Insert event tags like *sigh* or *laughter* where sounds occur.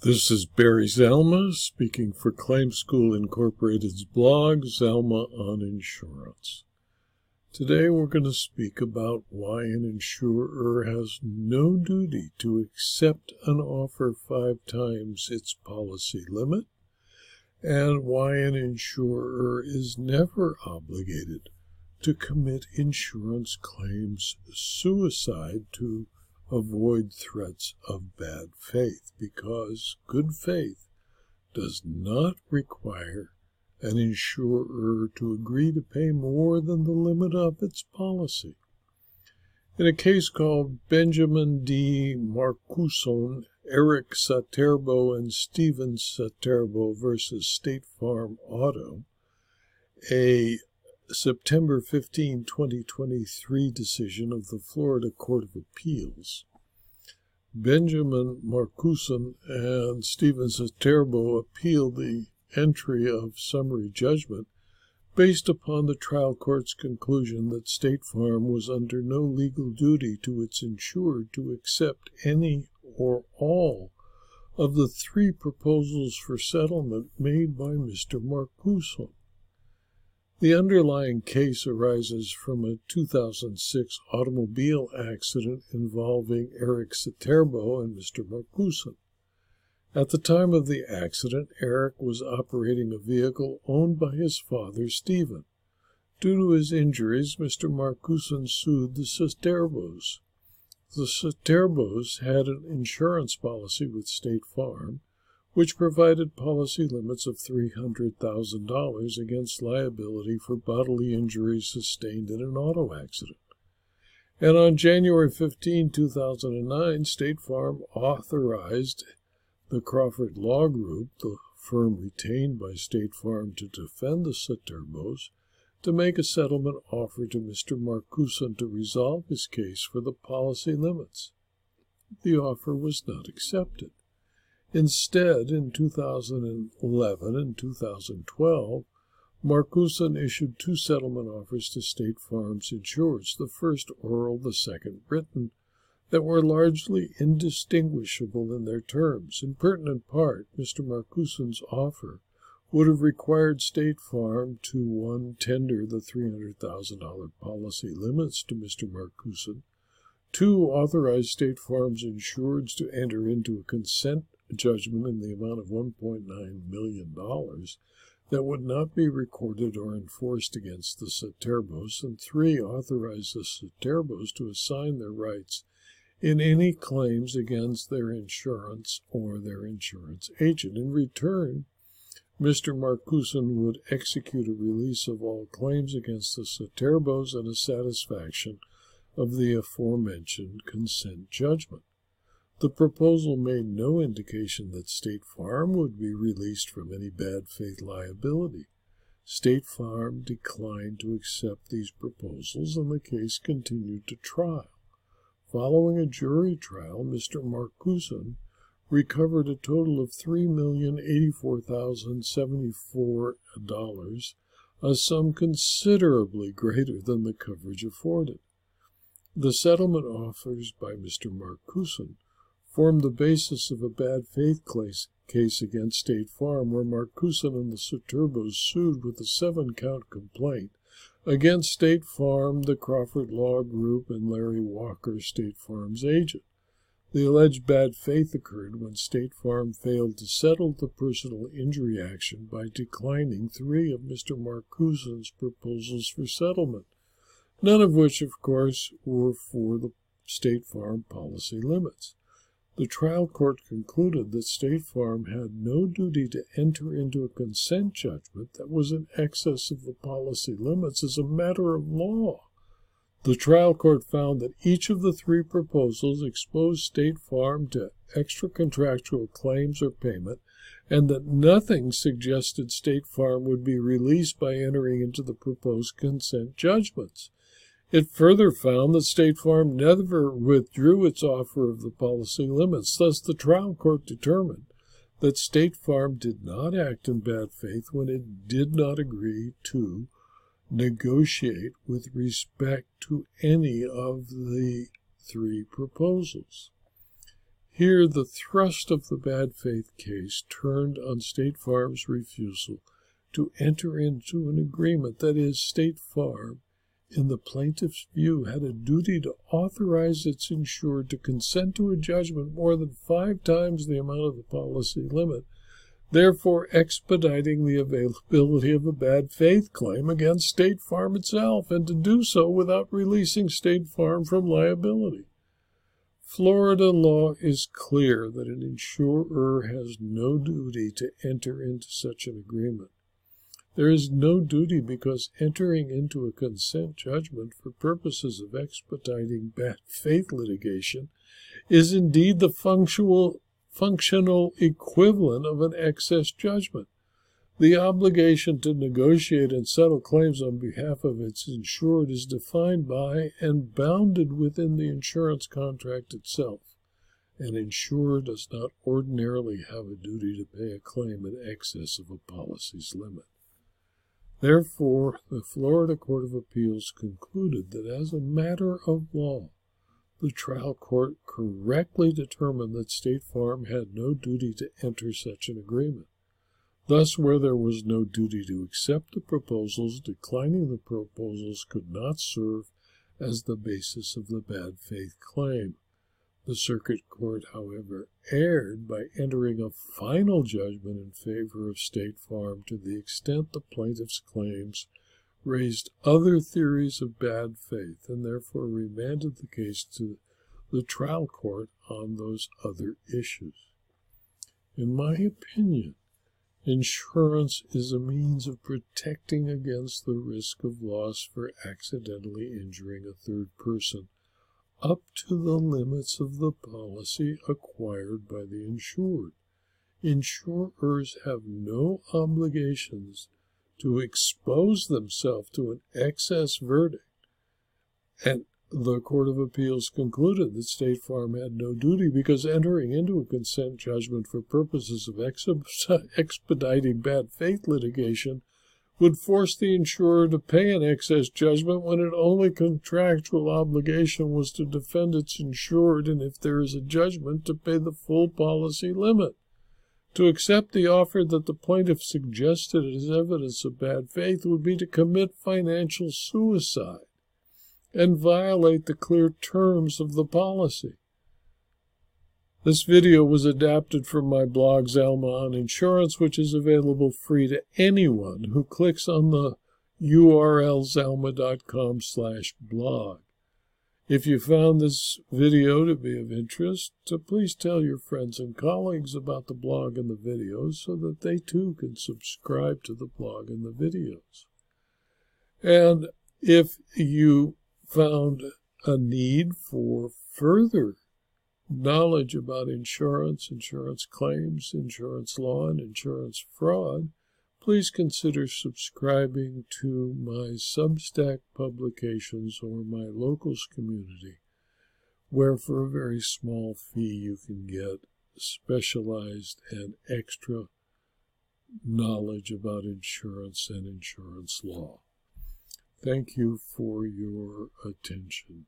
This is Barry Zalma speaking for Claim School Incorporated's blog, Zalma on Insurance. Today we're going to speak about why an insurer has no duty to accept an offer five times its policy limit, and why an insurer is never obligated to commit insurance claims suicide to avoid threats of bad faith because good faith does not require an insurer to agree to pay more than the limit of its policy. In a case called Benjamin D. Markuson, Erik Saterbo, and Stephen Saterbo versus State Farm Auto, a September 15, 2023 decision of the Florida Court of Appeals. Benjamin Markuson and Stephen Saterbo appealed the entry of summary judgment based upon the trial court's conclusion that State Farm was under no legal duty to its insured to accept any or all of the three proposals for settlement made by Mr. Markuson. The underlying case arises from a 2006 automobile accident involving Erik Saterbo and Mr. Markuson. At the time of the accident, Erik was operating a vehicle owned by his father, Stephen. Due to his injuries, Mr. Markuson sued the Saterbos. The Saterbos had an insurance policy with State Farm which provided policy limits of $300,000 against liability for bodily injuries sustained in an auto accident. And on January 15, 2009, State Farm authorized the Crawford Law Group, the firm retained by State Farm to defend the Saterbos, to make a settlement offer to Mr. Markuson to resolve his case for the policy limits. The offer was not accepted. Instead, in 2011 and 2012, Markuson issued two settlement offers to State Farm's insurers, the first oral, the second written, that were largely indistinguishable in their terms. In pertinent part, Mr. Markuson's offer would have required State Farm to one tender the $300,000 policy limits to Mr. Markuson, two authorize State Farm's insureds to enter into a consent judgment in the amount of $1.9 million that would not be recorded or enforced against the Saterbos, and three, authorize the Saterbos to assign their rights in any claims against their insurance or their insurance agent. In return, Mr. Markuson would execute a release of all claims against the Saterbos and a satisfaction of the aforementioned consent judgment. The proposal made no indication that State Farm would be released from any bad faith liability. State Farm declined to accept these proposals and the case continued to trial. Following a jury trial, Mr. Markuson recovered a total of $3,084,074, a sum considerably greater than the coverage afforded. The settlement offers by Mr. Markuson formed the basis of a bad faith case against State Farm, where Markuson and the Saterbos sued with a seven count complaint against State Farm, the Crawford Law Group, and Larry Walker, State Farm's agent. The alleged bad faith occurred when State Farm failed to settle the personal injury action by declining three of Mr. Markuson's proposals for settlement, none of which, of course, were for the State Farm policy limits. The trial court concluded that State Farm had no duty to enter into a consent judgment that was in excess of the policy limits as a matter of law. The trial court found that each of the three proposals exposed State Farm to extra contractual claims or payment, and that nothing suggested State Farm would be released by entering into the proposed consent judgments. It further found that State Farm never withdrew its offer of the policy limits. Thus, the trial court determined that State Farm did not act in bad faith when it did not agree to negotiate with respect to any of the three proposals. Here, the thrust of the bad faith case turned on State Farm's refusal to enter into an agreement. That is, State Farm, in the plaintiff's view, had a duty to authorize its insured to consent to a judgment more than five times the amount of the policy limit, therefore expediting the availability of a bad faith claim against State Farm itself, and to do so without releasing State Farm from liability. Florida law is clear that an insurer has no duty to enter into such an agreement. There is no duty because entering into a consent judgment for purposes of expediting bad faith litigation is indeed the functional, functional equivalent of an excess judgment. The obligation to negotiate and settle claims on behalf of its insured is defined by and bounded within the insurance contract itself. An insurer does not ordinarily have a duty to pay a claim in excess of a policy's limit. Therefore, the Florida Court of Appeals concluded that as a matter of law, the trial court correctly determined that State Farm had no duty to enter such an agreement. Thus, where there was no duty to accept the proposals, declining the proposals could not serve as the basis of the bad faith claim. The circuit court, however, erred by entering a final judgment in favor of State Farm to the extent the plaintiff's claims raised other theories of bad faith and therefore remanded the case to the trial court on those other issues. In my opinion, insurance is a means of protecting against the risk of loss for accidentally injuring a third person up to the limits of the policy acquired by the insured. Insurers have no obligations to expose themselves to an excess verdict. And the Court of Appeals concluded that State Farm had no duty because entering into a consent judgment for purposes of ex- *laughs* expediting bad faith litigation would force the insurer to pay an excess judgment when its only contractual obligation was to defend its insured and if there is a judgment to pay the full policy limit. To accept the offer that the plaintiff suggested as evidence of bad faith would be to commit financial suicide and violate the clear terms of the policy. This video was adapted from my blog Zalma on Insurance, which is available free to anyone who clicks on the URL zalma.com slash blog. If you found this video to be of interest, uh, please tell your friends and colleagues about the blog and the videos so that they too can subscribe to the blog and the videos. And if you found a need for further knowledge about insurance, insurance claims, insurance law, and insurance fraud, please consider subscribing to my Substack publications or my locals community, where for a very small fee you can get specialized and extra knowledge about insurance and insurance law. Thank you for your attention.